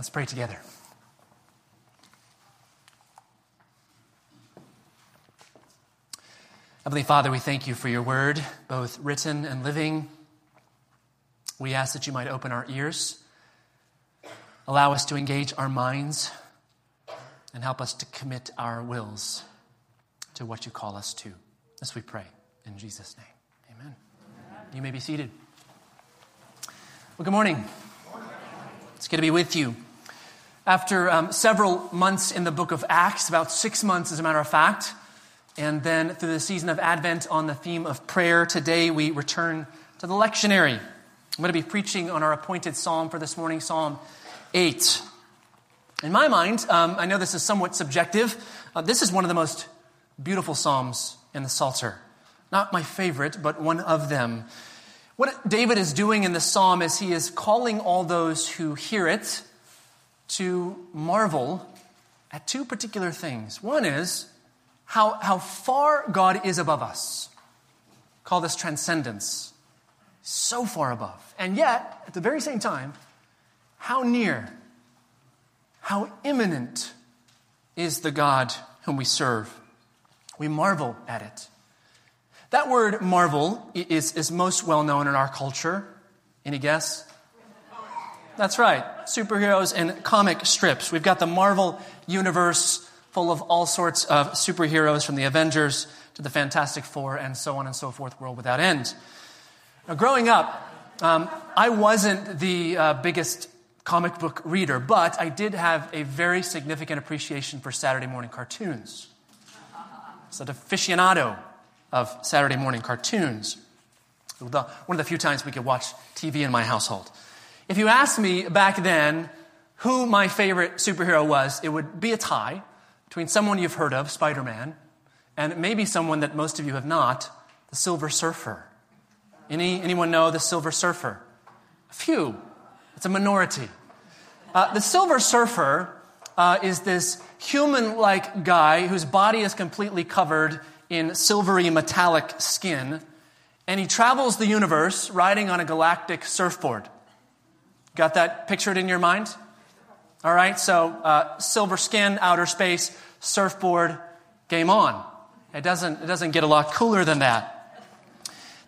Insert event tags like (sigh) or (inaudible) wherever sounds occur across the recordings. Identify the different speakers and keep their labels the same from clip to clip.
Speaker 1: Let's pray together. Heavenly Father, we thank you for your word, both written and living. We ask that you might open our ears, allow us to engage our minds, and help us to commit our wills to what you call us to. As we pray in Jesus' name. Amen. Amen. You may be seated. Well, good morning. It's good to be with you. After um, several months in the book of Acts, about six months as a matter of fact, and then through the season of Advent on the theme of prayer, today we return to the lectionary. I'm going to be preaching on our appointed psalm for this morning, Psalm 8. In my mind, um, I know this is somewhat subjective. Uh, this is one of the most beautiful psalms in the Psalter. Not my favorite, but one of them. What David is doing in the psalm is he is calling all those who hear it to marvel at two particular things. One is how, how far God is above us. Call this transcendence. So far above. And yet, at the very same time, how near, how immanent is the God whom we serve. We marvel at it. That word marvel is, is most well known in our culture. Any guess? That's right. Superheroes and comic strips. We've got the Marvel universe full of all sorts of superheroes from the Avengers to the Fantastic Four and so on and so forth, world without end. Now, growing up, um, I wasn't the uh, biggest comic book reader, but I did have a very significant appreciation for Saturday morning cartoons. It's an aficionado of Saturday morning cartoons. one of the few times we could watch TV in my household. If you asked me back then who my favorite superhero was, it would be a tie between someone you've heard of, Spider Man, and maybe someone that most of you have not, the Silver Surfer. Any, anyone know the Silver Surfer? A few. It's a minority. Uh, the Silver Surfer uh, is this human like guy whose body is completely covered in silvery metallic skin, and he travels the universe riding on a galactic surfboard. Got that pictured in your mind? All right, so uh, silver skin, outer space, surfboard, game on. It doesn't, it doesn't get a lot cooler than that.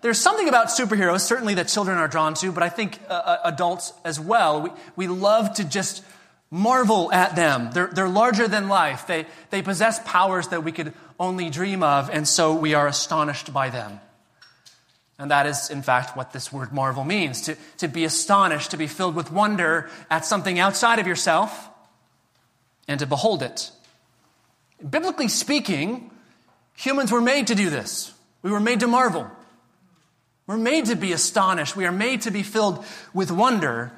Speaker 1: There's something about superheroes, certainly that children are drawn to, but I think uh, uh adults as well. We, we love to just marvel at them. They're, they're larger than life. They, they possess powers that we could only dream of, and so we are astonished by them. And that is, in fact, what this word marvel means to, to be astonished, to be filled with wonder at something outside of yourself, and to behold it. Biblically speaking, humans were made to do this. We were made to marvel. We're made to be astonished. We are made to be filled with wonder.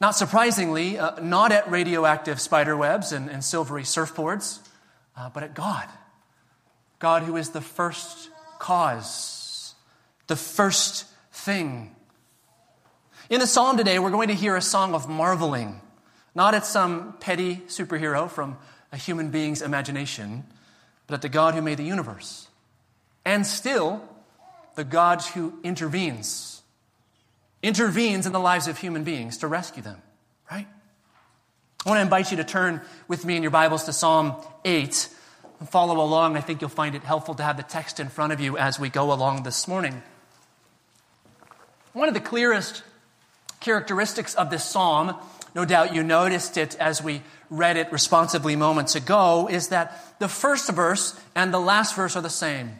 Speaker 1: Not surprisingly, uh, not at radioactive spider webs and, and silvery surfboards, uh, but at God. God, who is the first cause, the first thing. In the psalm today, we're going to hear a song of marveling, not at some petty superhero from a human being's imagination, but at the God who made the universe. And still, the God who intervenes intervenes in the lives of human beings to rescue them, right? I want to invite you to turn with me in your Bibles to Psalm 8 and follow along. I think you'll find it helpful to have the text in front of you as we go along this morning. One of the clearest characteristics of this psalm, no doubt you noticed it as we read it responsibly moments ago, is that the first verse and the last verse are the same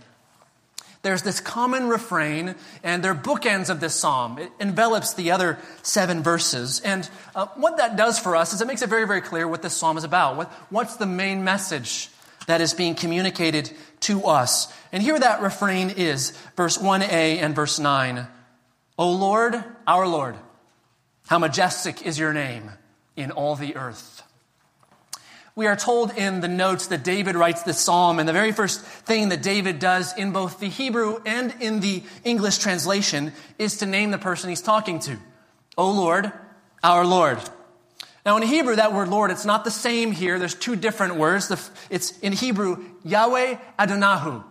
Speaker 1: there's this common refrain, and they're bookends of this psalm. It envelops the other seven verses. And uh, what that does for us is it makes it very, very clear what this psalm is about. What, what's the main message that is being communicated to us? And here that refrain is verse 1a and verse 9. O Lord, our Lord, how majestic is your name in all the earth. We are told in the notes that David writes this psalm, and the very first thing that David does in both the Hebrew and in the English translation is to name the person he's talking to. O Lord, our Lord. Now, in Hebrew, that word Lord, it's not the same here. There's two different words. It's in Hebrew, Yahweh Adonahu.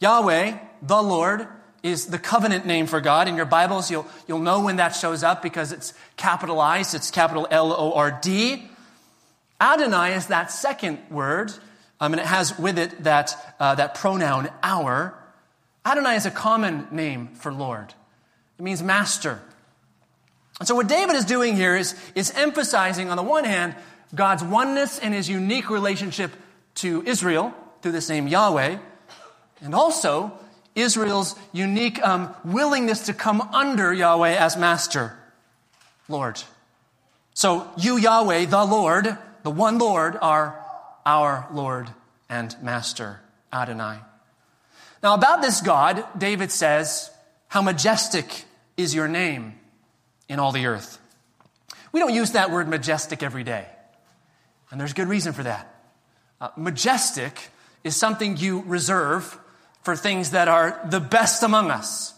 Speaker 1: Yahweh, the Lord, is the covenant name for God. In your Bibles, you'll, you'll know when that shows up because it's capitalized. It's capital L O R D. Adonai is that second word, um, and it has with it that, uh, that pronoun, our. Adonai is a common name for Lord, it means master. And so, what David is doing here is, is emphasizing, on the one hand, God's oneness and his unique relationship to Israel through this name Yahweh, and also Israel's unique um, willingness to come under Yahweh as master, Lord. So, you, Yahweh, the Lord, the one Lord, are our Lord and Master, Adonai. Now, about this God, David says, How majestic is your name in all the earth. We don't use that word majestic every day, and there's good reason for that. Uh, majestic is something you reserve for things that are the best among us.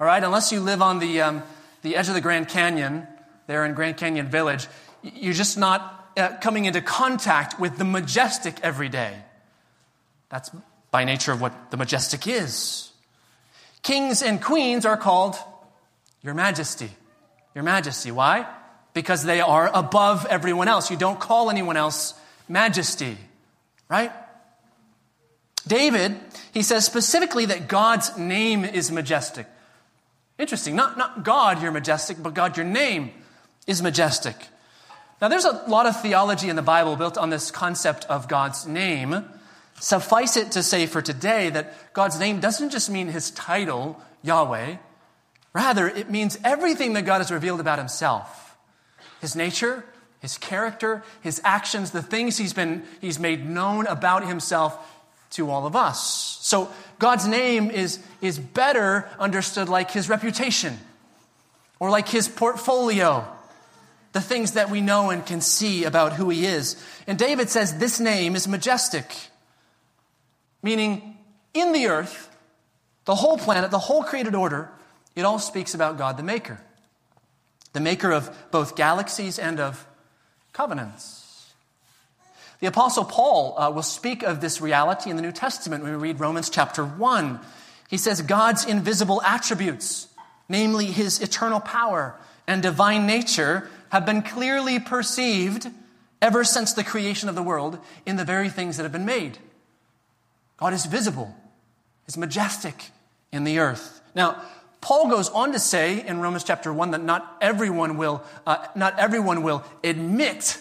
Speaker 1: All right? Unless you live on the, um, the edge of the Grand Canyon, there in Grand Canyon Village, you're just not uh, coming into contact with the majestic every day. That's by nature of what the majestic is. Kings and queens are called Your Majesty. Your Majesty. Why? Because they are above everyone else. You don't call anyone else Majesty, right? David, he says specifically that God's name is majestic. Interesting. Not, not God, you're majestic, but God, your name is majestic. Now, there's a lot of theology in the Bible built on this concept of God's name. Suffice it to say for today that God's name doesn't just mean his title, Yahweh. Rather, it means everything that God has revealed about himself his nature, his character, his actions, the things he's, been, he's made known about himself to all of us. So God's name is, is better understood like his reputation or like his portfolio, the things that we know and can see about who he is. And David says this name is majestic, meaning in the earth, the whole planet, the whole created order, it all speaks about God the Maker, the maker of both galaxies and of covenants. The Apostle Paul uh, will speak of this reality in the New Testament when we read Romans chapter 1. He says, God's invisible attributes, namely his eternal power and divine nature, have been clearly perceived ever since the creation of the world in the very things that have been made. God is visible, is majestic in the earth. Now, Paul goes on to say in Romans chapter 1 that not everyone will, uh, not everyone will admit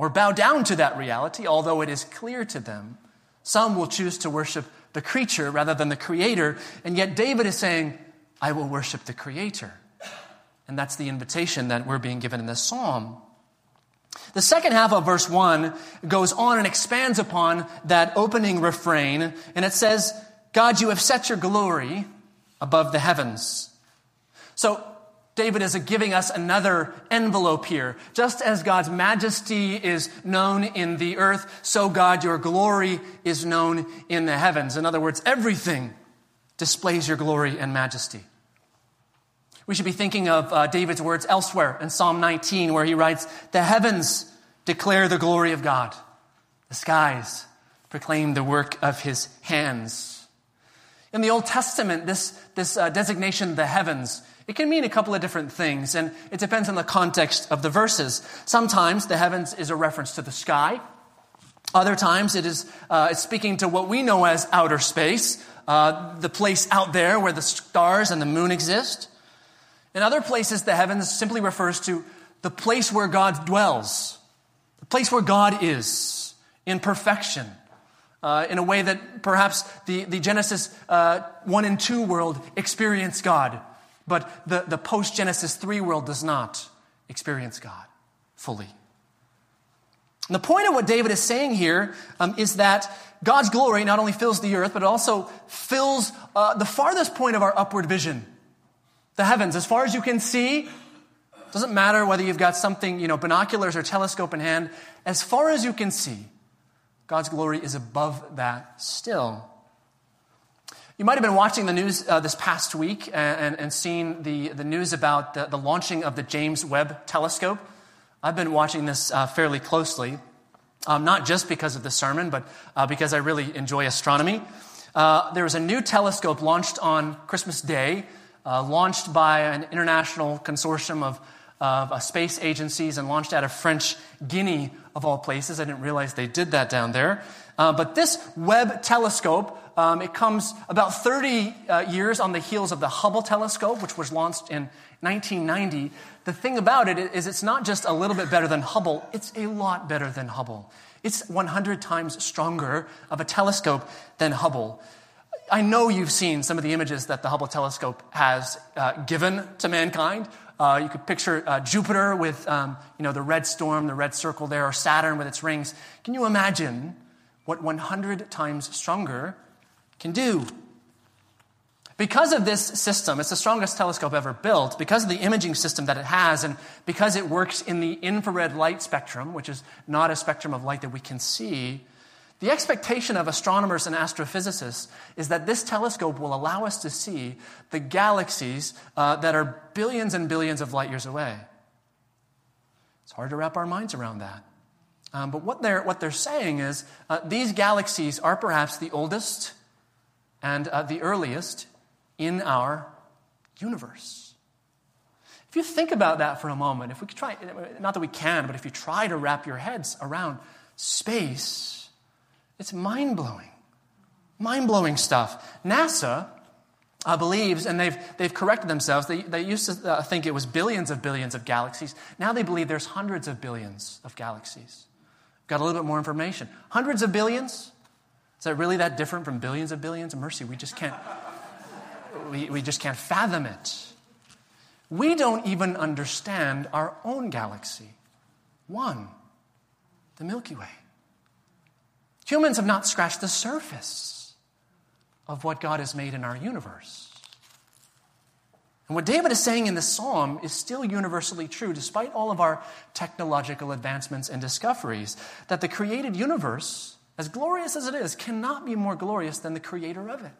Speaker 1: or bow down to that reality, although it is clear to them. Some will choose to worship the creature rather than the creator, and yet David is saying, I will worship the creator. And that's the invitation that we're being given in this psalm. The second half of verse 1 goes on and expands upon that opening refrain, and it says, God, you have set your glory above the heavens. So David is giving us another envelope here. Just as God's majesty is known in the earth, so God, your glory is known in the heavens. In other words, everything displays your glory and majesty. We should be thinking of uh, David's words elsewhere in Psalm 19, where he writes, The heavens declare the glory of God, the skies proclaim the work of his hands. In the Old Testament, this, this uh, designation, the heavens, it can mean a couple of different things, and it depends on the context of the verses. Sometimes the heavens is a reference to the sky. Other times it is uh, it's speaking to what we know as outer space, uh, the place out there where the stars and the moon exist. In other places, the heavens simply refers to the place where God dwells, the place where God is in perfection. Uh, in a way that perhaps the, the Genesis uh, 1 and 2 world experience God but the, the post Genesis 3 world does not experience God fully. And the point of what David is saying here um, is that God's glory not only fills the earth, but it also fills uh, the farthest point of our upward vision the heavens. As far as you can see, doesn't matter whether you've got something, you know, binoculars or telescope in hand, as far as you can see, God's glory is above that still. You might have been watching the news uh, this past week and, and, seen the, the news about the, the, launching of the James Webb Telescope. I've been watching this uh, fairly closely, um, not just because of the sermon, but uh, because I really enjoy astronomy. uh, there was a new telescope launched on Christmas Day, uh, launched by an international consortium of, of uh, space agencies and launched out of French Guinea, of all places. I didn't realize they did that down there. But this Webb telescope, um, it comes about 30 uh, years on the heels of the Hubble telescope, which was launched in 1990. The thing about it is, it's not just a little bit better than Hubble, it's a lot better than Hubble. It's 100 times stronger of a telescope than Hubble. I know you've seen some of the images that the Hubble telescope has uh, given to mankind. Uh, you could picture uh, Jupiter with um, you know, the red storm, the red circle there, or Saturn with its rings. Can you imagine what 100 times stronger can do? Because of this system, it's the strongest telescope ever built, because of the imaging system that it has, and because it works in the infrared light spectrum, which is not a spectrum of light that we can see, the expectation of astronomers and astrophysicists is that this telescope will allow us to see the galaxies uh, that are billions and billions of light years away. It's hard to wrap our minds around that. Um, but what they're, what they're saying is uh, these galaxies are perhaps the oldest and uh, the earliest in our universe. If you think about that for a moment, if we could try, not that we can, but if you try to wrap your heads around space, it's mind blowing. Mind blowing stuff. NASA uh, believes, and they've, they've corrected themselves, they, they used to uh, think it was billions of billions of galaxies. Now they believe there's hundreds of billions of galaxies. Got a little bit more information. Hundreds of billions? Is that really that different from billions of billions? of Mercy, we just can't we, we just can't fathom it. We don't even understand our own galaxy. One, the Milky Way. Humans have not scratched the surface of what God has made in our universe. And what David is saying in this psalm is still universally true, despite all of our technological advancements and discoveries, that the created universe, as glorious as it is, cannot be more glorious than the creator of it.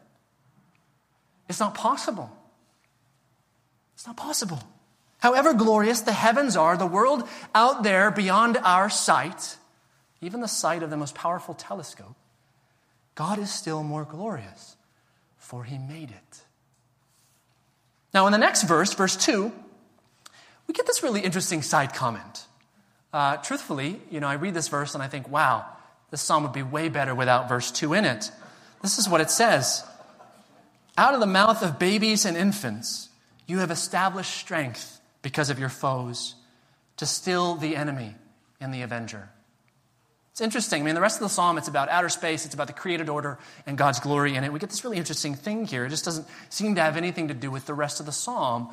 Speaker 1: It's not possible. It's not possible. However glorious the heavens are, the world out there beyond our sight, even the sight of the most powerful telescope, God is still more glorious, for he made it. Now, in the next verse, verse 2, we get this really interesting side comment. Uh, truthfully, you know, I read this verse and I think, wow, this psalm would be way better without verse 2 in it. This is what it says out of the mouth of babies and infants, you have established strength because of your foes to still the enemy and the avenger. It's interesting. I mean, the rest of the psalm, it's about outer space, it's about the created order and God's glory in it. We get this really interesting thing here. It just doesn't seem to have anything to do with the rest of the psalm.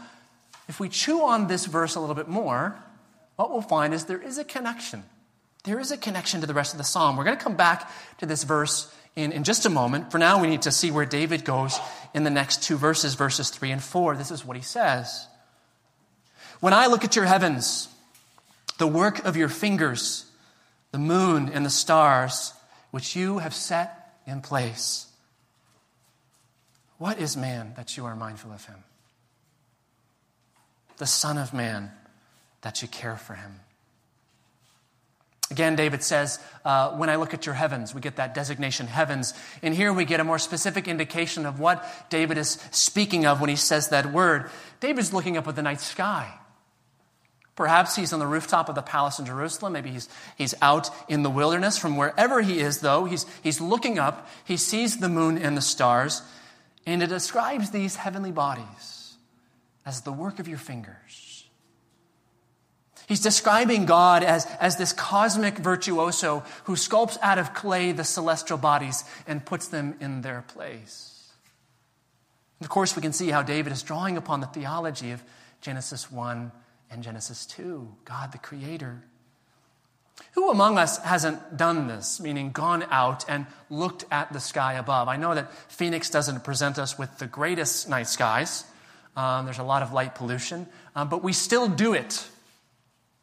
Speaker 1: If we chew on this verse a little bit more, what we'll find is there is a connection. There is a connection to the rest of the psalm. We're going to come back to this verse in, in just a moment. For now, we need to see where David goes in the next two verses, verses 3 and 4. This is what he says When I look at your heavens, the work of your fingers, the moon and the stars, which you have set in place. What is man that you are mindful of him? The Son of Man that you care for him. Again, David says, uh, when I look at your heavens, we get that designation, heavens. And here we get a more specific indication of what David is speaking of when he says that word. David's looking up at the night sky. Perhaps he's on the rooftop of the palace in Jerusalem. Maybe he's, he's out in the wilderness. From wherever he is, though, he's, he's looking up. He sees the moon and the stars. And it describes these heavenly bodies as the work of your fingers. He's describing God as, as this cosmic virtuoso who sculpts out of clay the celestial bodies and puts them in their place. And of course, we can see how David is drawing upon the theology of Genesis 1 and Genesis 2, God the Creator. Who among us hasn't done this, meaning gone out and looked at the sky above? I know that Phoenix doesn't present us with the greatest night skies. Um, there's a lot of light pollution, um, but we still do it.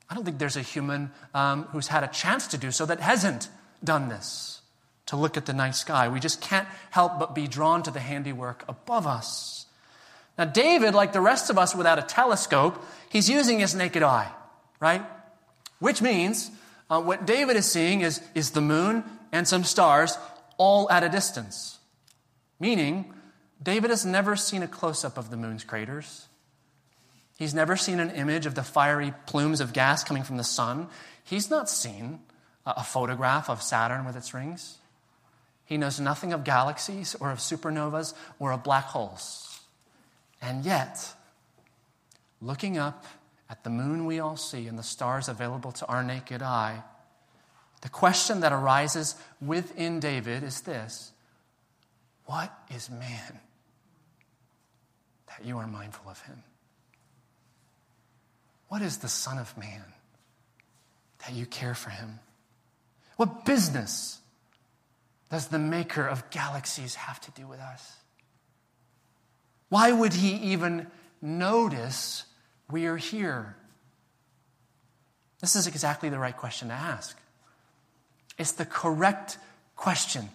Speaker 1: I don't think there's a human um, who's had a chance to do so that hasn't done this, to look at the night sky. We just can't help but be drawn to the handiwork above us. Now, David, like the rest of us without a telescope, he's using his naked eye, right? Which means uh, what David is seeing is, is the moon and some stars all at a distance. Meaning, David has never seen a close up of the moon's craters. He's never seen an image of the fiery plumes of gas coming from the sun. He's not seen a photograph of Saturn with its rings. He knows nothing of galaxies or of supernovas or of black holes. And yet, looking up at the moon we all see and the stars available to our naked eye, the question that arises within David is this What is man that you are mindful of him? What is the Son of Man that you care for him? What business does the maker of galaxies have to do with us? Why would he even notice we are here? This is exactly the right question to ask. It's the correct question.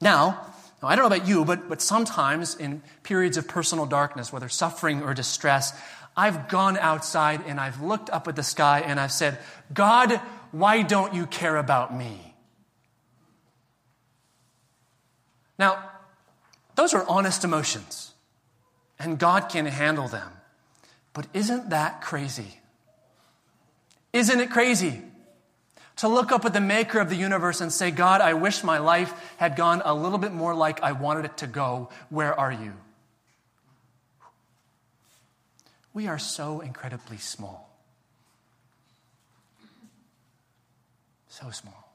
Speaker 1: Now, I don't know about you, but, but sometimes in periods of personal darkness, whether suffering or distress, I've gone outside and I've looked up at the sky and I've said, God, why don't you care about me? Now, those are honest emotions, and God can handle them. But isn't that crazy? Isn't it crazy to look up at the maker of the universe and say, God, I wish my life had gone a little bit more like I wanted it to go. Where are you? We are so incredibly small. So small.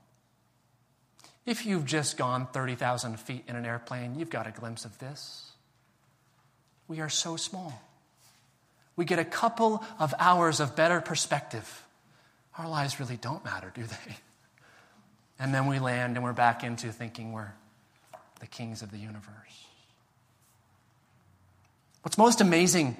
Speaker 1: If you've just gone 30,000 feet in an airplane, you've got a glimpse of this. We are so small. We get a couple of hours of better perspective. Our lives really don't matter, do they? And then we land and we're back into thinking we're the kings of the universe. What's most amazing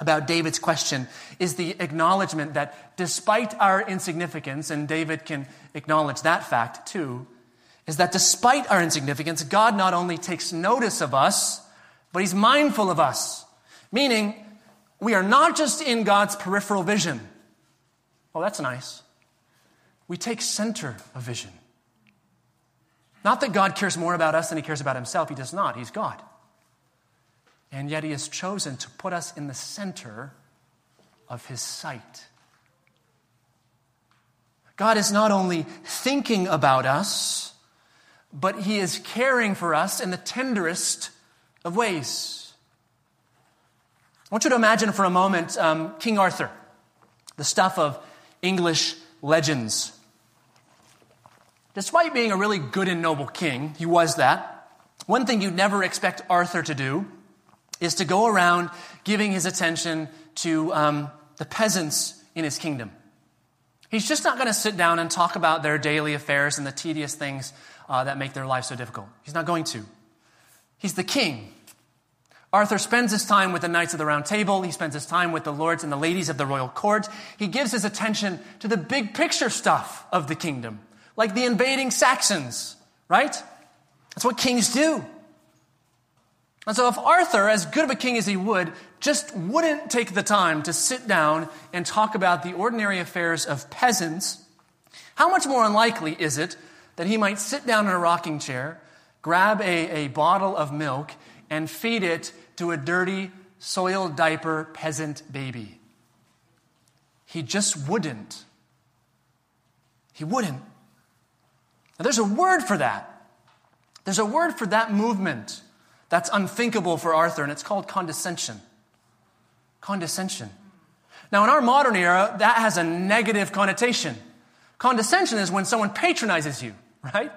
Speaker 1: about David's question is the acknowledgement that despite our insignificance, and David can acknowledge that fact too, is that despite our insignificance, God not only takes notice of us, but He's mindful of us. Meaning, we are not just in God's peripheral vision. Well, that's nice. We take center of vision. Not that God cares more about us than He cares about Himself, He does not. He's God. And yet, He has chosen to put us in the center of His sight. God is not only thinking about us, but He is caring for us in the tenderest of ways. I want you to imagine for a moment um, King Arthur, the stuff of English legends. Despite being a really good and noble king, he was that. One thing you'd never expect Arthur to do is to go around giving his attention to um, the peasants in his kingdom. He's just not going to sit down and talk about their daily affairs and the tedious things uh, that make their life so difficult. He's not going to. He's the king. Arthur spends his time with the knights of the round table. He spends his time with the lords and the ladies of the royal court. He gives his attention to the big picture stuff of the kingdom, like the invading Saxons, right? That's what kings do. And so, if Arthur, as good of a king as he would, just wouldn't take the time to sit down and talk about the ordinary affairs of peasants, how much more unlikely is it that he might sit down in a rocking chair, grab a, a bottle of milk, and feed it to a dirty, soiled diaper peasant baby? He just wouldn't. He wouldn't. Now, there's a word for that. There's a word for that movement that's unthinkable for Arthur, and it's called condescension. Condescension. Now, in our modern era, that has a negative connotation. Condescension is when someone patronizes you, right?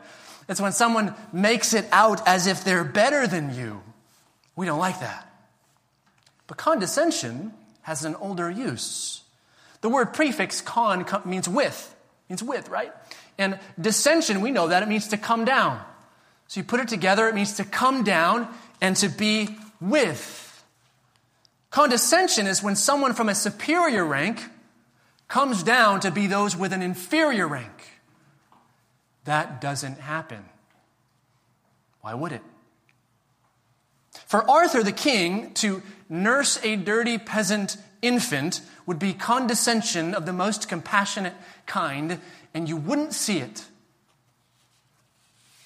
Speaker 1: It's when someone makes it out as if they're better than you. We don't like that. But condescension has an older use. The word prefix con means with, means with, right? And dissension, we know that it means to come down. So you put it together, it means to come down and to be with. Condescension is when someone from a superior rank comes down to be those with an inferior rank. That doesn't happen. Why would it? For Arthur the king, to nurse a dirty peasant infant would be condescension of the most compassionate kind, and you wouldn't see it.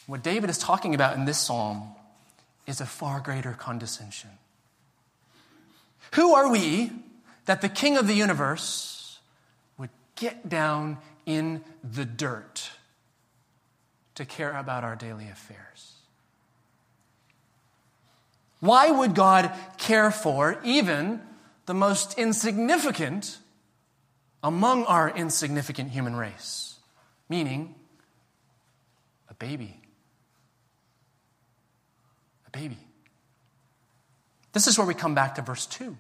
Speaker 1: What David is talking about in this psalm is a far greater condescension. Who are we that the King of the universe would get down in the dirt to care about our daily affairs? Why would God care for even the most insignificant among our insignificant human race? Meaning, a baby. A baby. This is where we come back to verse 2.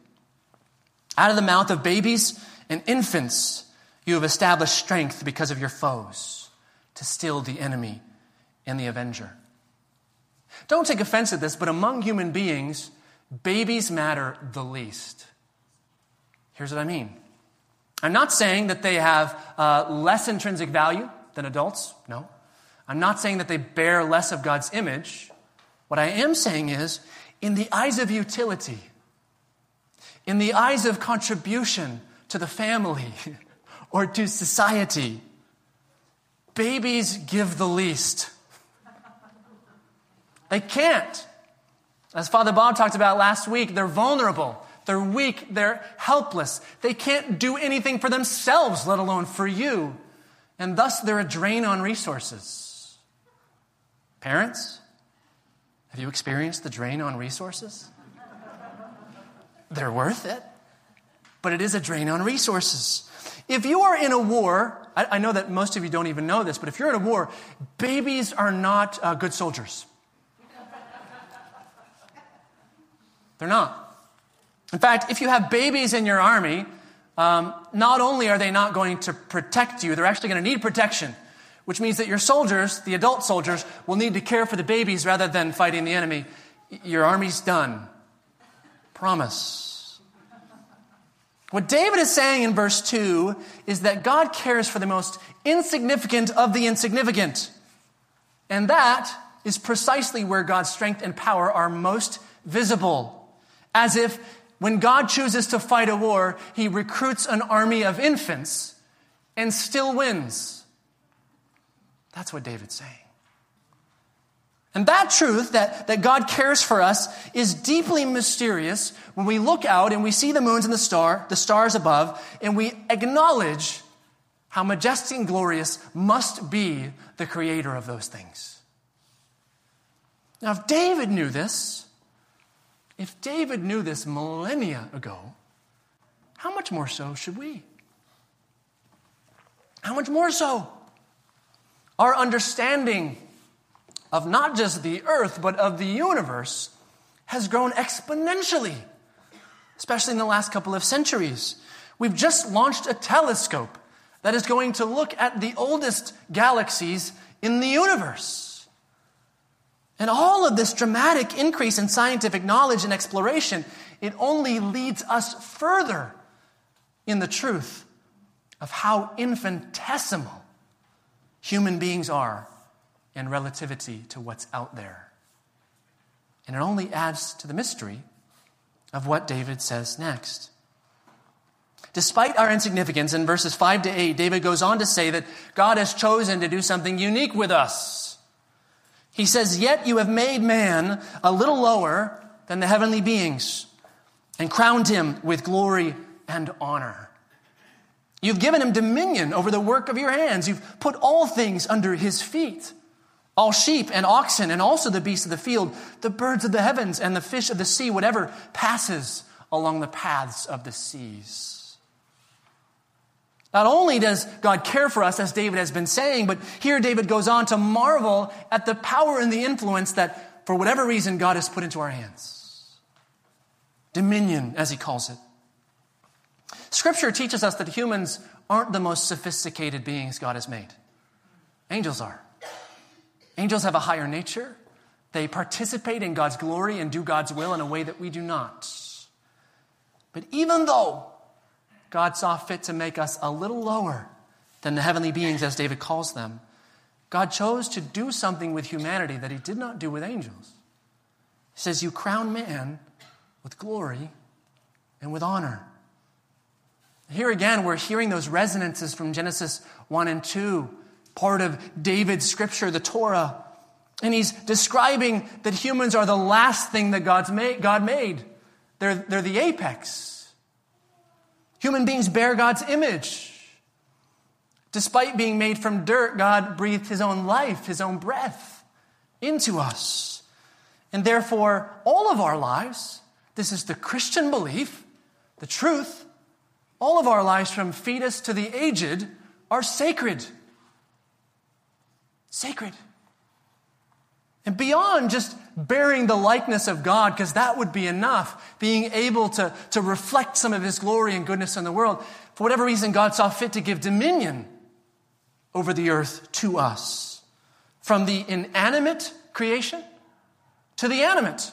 Speaker 1: Out of the mouth of babies and infants, you have established strength because of your foes to still the enemy and the avenger. Don't take offense at this, but among human beings, babies matter the least. Here's what I mean I'm not saying that they have uh, less intrinsic value than adults. No. I'm not saying that they bear less of God's image. What I am saying is, in the eyes of utility, in the eyes of contribution to the family (laughs) or to society, babies give the least. They can't. As Father Bob talked about last week, they're vulnerable, they're weak, they're helpless. They can't do anything for themselves, let alone for you. And thus, they're a drain on resources. Parents, have you experienced the drain on resources? They're worth it, but it is a drain on resources. If you are in a war, I, I know that most of you don't even know this, but if you're in a war, babies are not uh, good soldiers. They're not. In fact, if you have babies in your army, um, not only are they not going to protect you, they're actually going to need protection, which means that your soldiers, the adult soldiers, will need to care for the babies rather than fighting the enemy. Your army's done. Promise. What David is saying in verse 2 is that God cares for the most insignificant of the insignificant. And that is precisely where God's strength and power are most visible. As if when God chooses to fight a war, he recruits an army of infants and still wins. That's what David's saying. And that truth that, that God cares for us is deeply mysterious when we look out and we see the moons and the star, the stars above, and we acknowledge how majestic and glorious must be the creator of those things. Now, if David knew this, if David knew this millennia ago, how much more so should we? How much more so? Our understanding of not just the earth, but of the universe has grown exponentially, especially in the last couple of centuries. We've just launched a telescope that is going to look at the oldest galaxies in the universe. And all of this dramatic increase in scientific knowledge and exploration, it only leads us further in the truth of how infinitesimal human beings are in relativity to what's out there. And it only adds to the mystery of what David says next. Despite our insignificance, in verses 5 to 8, David goes on to say that God has chosen to do something unique with us. He says, Yet you have made man a little lower than the heavenly beings and crowned him with glory and honor. You've given him dominion over the work of your hands. You've put all things under his feet all sheep and oxen, and also the beasts of the field, the birds of the heavens, and the fish of the sea, whatever passes along the paths of the seas. Not only does God care for us, as David has been saying, but here David goes on to marvel at the power and the influence that, for whatever reason, God has put into our hands. Dominion, as he calls it. Scripture teaches us that humans aren't the most sophisticated beings God has made. Angels are. Angels have a higher nature. They participate in God's glory and do God's will in a way that we do not. But even though God saw fit to make us a little lower than the heavenly beings, as David calls them. God chose to do something with humanity that he did not do with angels. He says, You crown man with glory and with honor. Here again, we're hearing those resonances from Genesis 1 and 2, part of David's scripture, the Torah. And he's describing that humans are the last thing that God's made, God made. They're, they're the apex. Human beings bear God's image. Despite being made from dirt, God breathed his own life, his own breath into us. And therefore, all of our lives, this is the Christian belief, the truth, all of our lives from fetus to the aged are sacred. Sacred. And beyond just bearing the likeness of God, because that would be enough, being able to, to reflect some of His glory and goodness in the world, for whatever reason, God saw fit to give dominion over the earth to us. From the inanimate creation to the animate,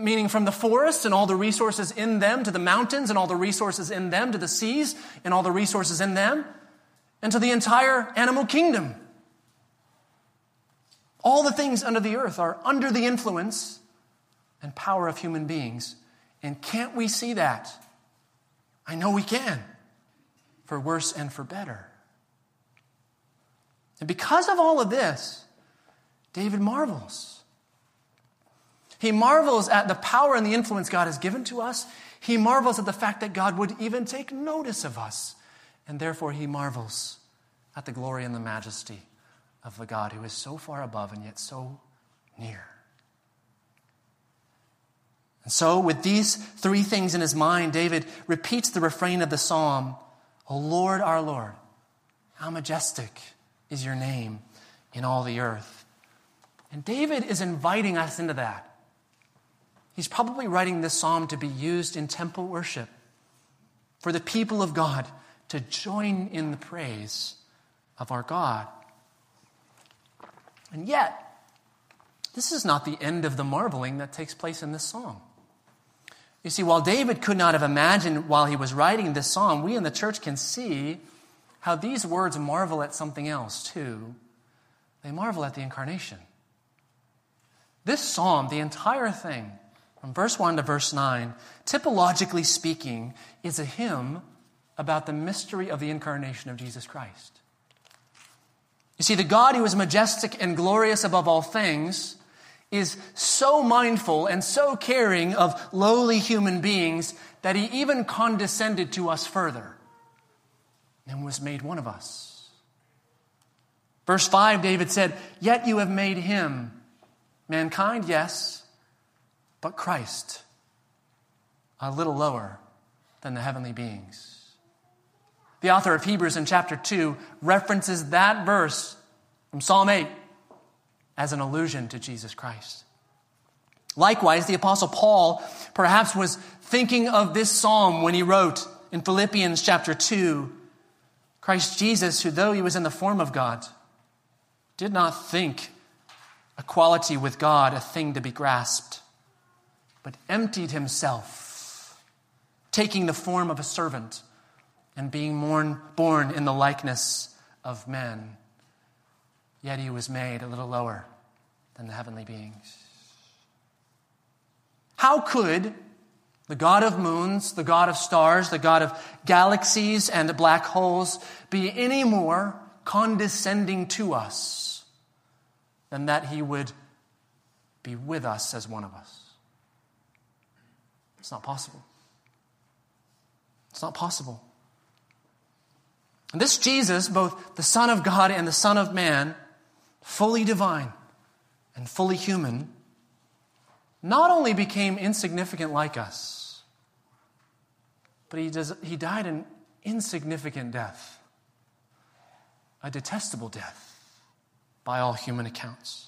Speaker 1: meaning from the forests and all the resources in them to the mountains and all the resources in them to the seas and all the resources in them and to the entire animal kingdom. All the things under the earth are under the influence and power of human beings. And can't we see that? I know we can, for worse and for better. And because of all of this, David marvels. He marvels at the power and the influence God has given to us. He marvels at the fact that God would even take notice of us. And therefore, he marvels at the glory and the majesty of the God who is so far above and yet so near. And so, with these three things in his mind, David repeats the refrain of the psalm O Lord, our Lord, how majestic is your name in all the earth. And David is inviting us into that. He's probably writing this psalm to be used in temple worship for the people of God to join in the praise of our God. And yet, this is not the end of the marveling that takes place in this psalm. You see, while David could not have imagined while he was writing this psalm, we in the church can see how these words marvel at something else too. They marvel at the incarnation. This psalm, the entire thing, from verse 1 to verse 9, typologically speaking, is a hymn about the mystery of the incarnation of Jesus Christ. You see, the God who is majestic and glorious above all things is so mindful and so caring of lowly human beings that he even condescended to us further and was made one of us. Verse 5, David said, Yet you have made him mankind, yes, but Christ a little lower than the heavenly beings. The author of Hebrews in chapter 2 references that verse from Psalm 8 as an allusion to Jesus Christ. Likewise, the Apostle Paul perhaps was thinking of this psalm when he wrote in Philippians chapter 2 Christ Jesus, who though he was in the form of God, did not think equality with God a thing to be grasped, but emptied himself, taking the form of a servant and being born, born in the likeness of men. Yet he was made a little lower than the heavenly beings. How could the God of moons, the God of stars, the God of galaxies and black holes be any more condescending to us than that he would be with us as one of us? It's not possible. It's not possible. And this Jesus, both the Son of God and the Son of Man, fully divine and fully human, not only became insignificant like us, but he, does, he died an insignificant death, a detestable death by all human accounts.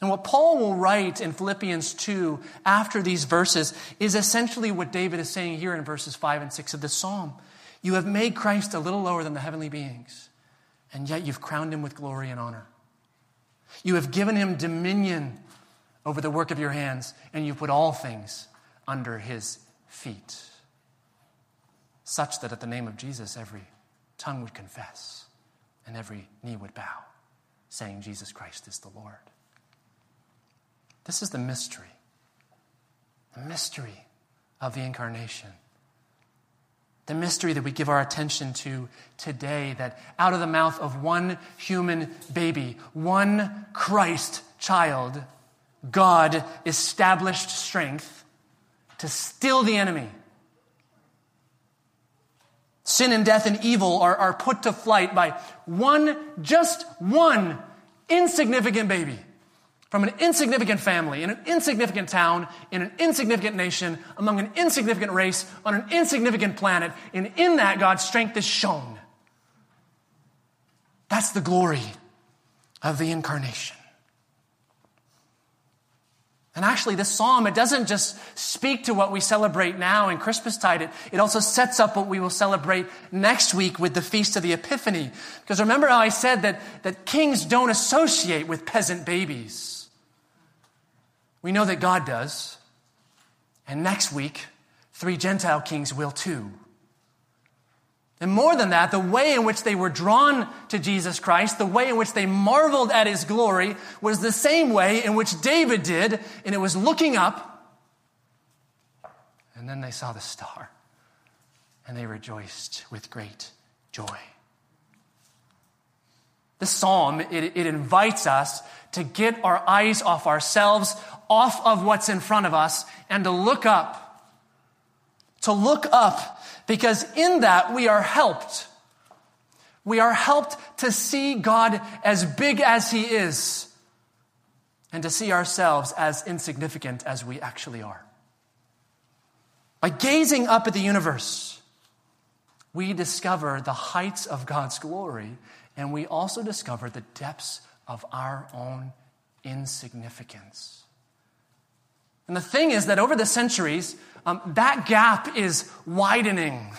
Speaker 1: And what Paul will write in Philippians 2 after these verses is essentially what David is saying here in verses 5 and 6 of this psalm. You have made Christ a little lower than the heavenly beings, and yet you've crowned him with glory and honor. You have given him dominion over the work of your hands, and you've put all things under his feet, such that at the name of Jesus, every tongue would confess and every knee would bow, saying, Jesus Christ is the Lord. This is the mystery, the mystery of the incarnation. The mystery that we give our attention to today that out of the mouth of one human baby, one Christ child, God established strength to still the enemy. Sin and death and evil are, are put to flight by one, just one insignificant baby from an insignificant family, in an insignificant town, in an insignificant nation, among an insignificant race, on an insignificant planet. And in that, God's strength is shown. That's the glory of the incarnation. And actually, this psalm, it doesn't just speak to what we celebrate now in Christmastide, it, it also sets up what we will celebrate next week with the Feast of the Epiphany. Because remember how I said that, that kings don't associate with peasant babies. We know that God does. And next week, three Gentile kings will too. And more than that, the way in which they were drawn to Jesus Christ, the way in which they marveled at his glory, was the same way in which David did, and it was looking up, and then they saw the star, and they rejoiced with great joy. The psalm, it, it invites us to get our eyes off ourselves, off of what's in front of us and to look up. To look up because in that we are helped. We are helped to see God as big as He is and to see ourselves as insignificant as we actually are. By gazing up at the universe, we discover the heights of God's glory and we also discover the depths of our own insignificance. And the thing is that over the centuries, um, that gap is widening.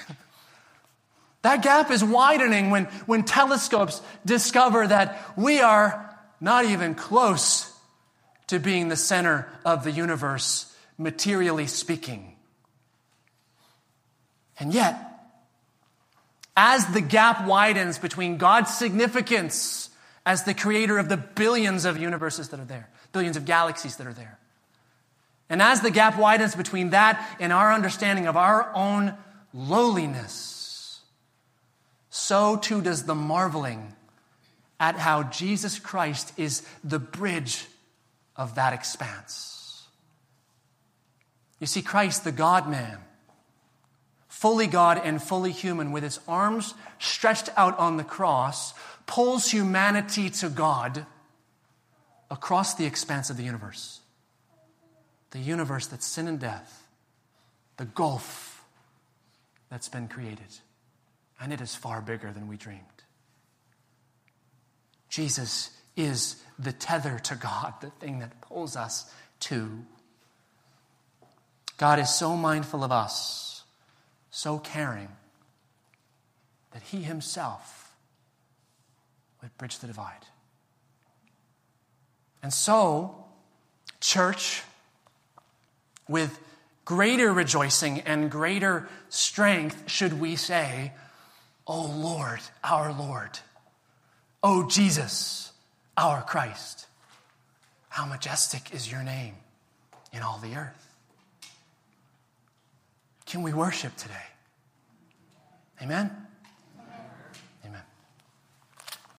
Speaker 1: (laughs) that gap is widening when, when telescopes discover that we are not even close to being the center of the universe, materially speaking. And yet, as the gap widens between God's significance as the creator of the billions of universes that are there, billions of galaxies that are there, and as the gap widens between that and our understanding of our own lowliness, so too does the marveling at how Jesus Christ is the bridge of that expanse. You see, Christ, the God man, fully God and fully human, with his arms stretched out on the cross, pulls humanity to God across the expanse of the universe the universe that's sin and death, the gulf that's been created. And it is far bigger than we dreamed. Jesus is the tether to God, the thing that pulls us to. God is so mindful of us, so caring, that He Himself would bridge the divide. And so, church, with greater rejoicing and greater strength should we say, O Lord, our Lord, O Jesus, our Christ. How majestic is your name in all the earth. Can we worship today? Amen?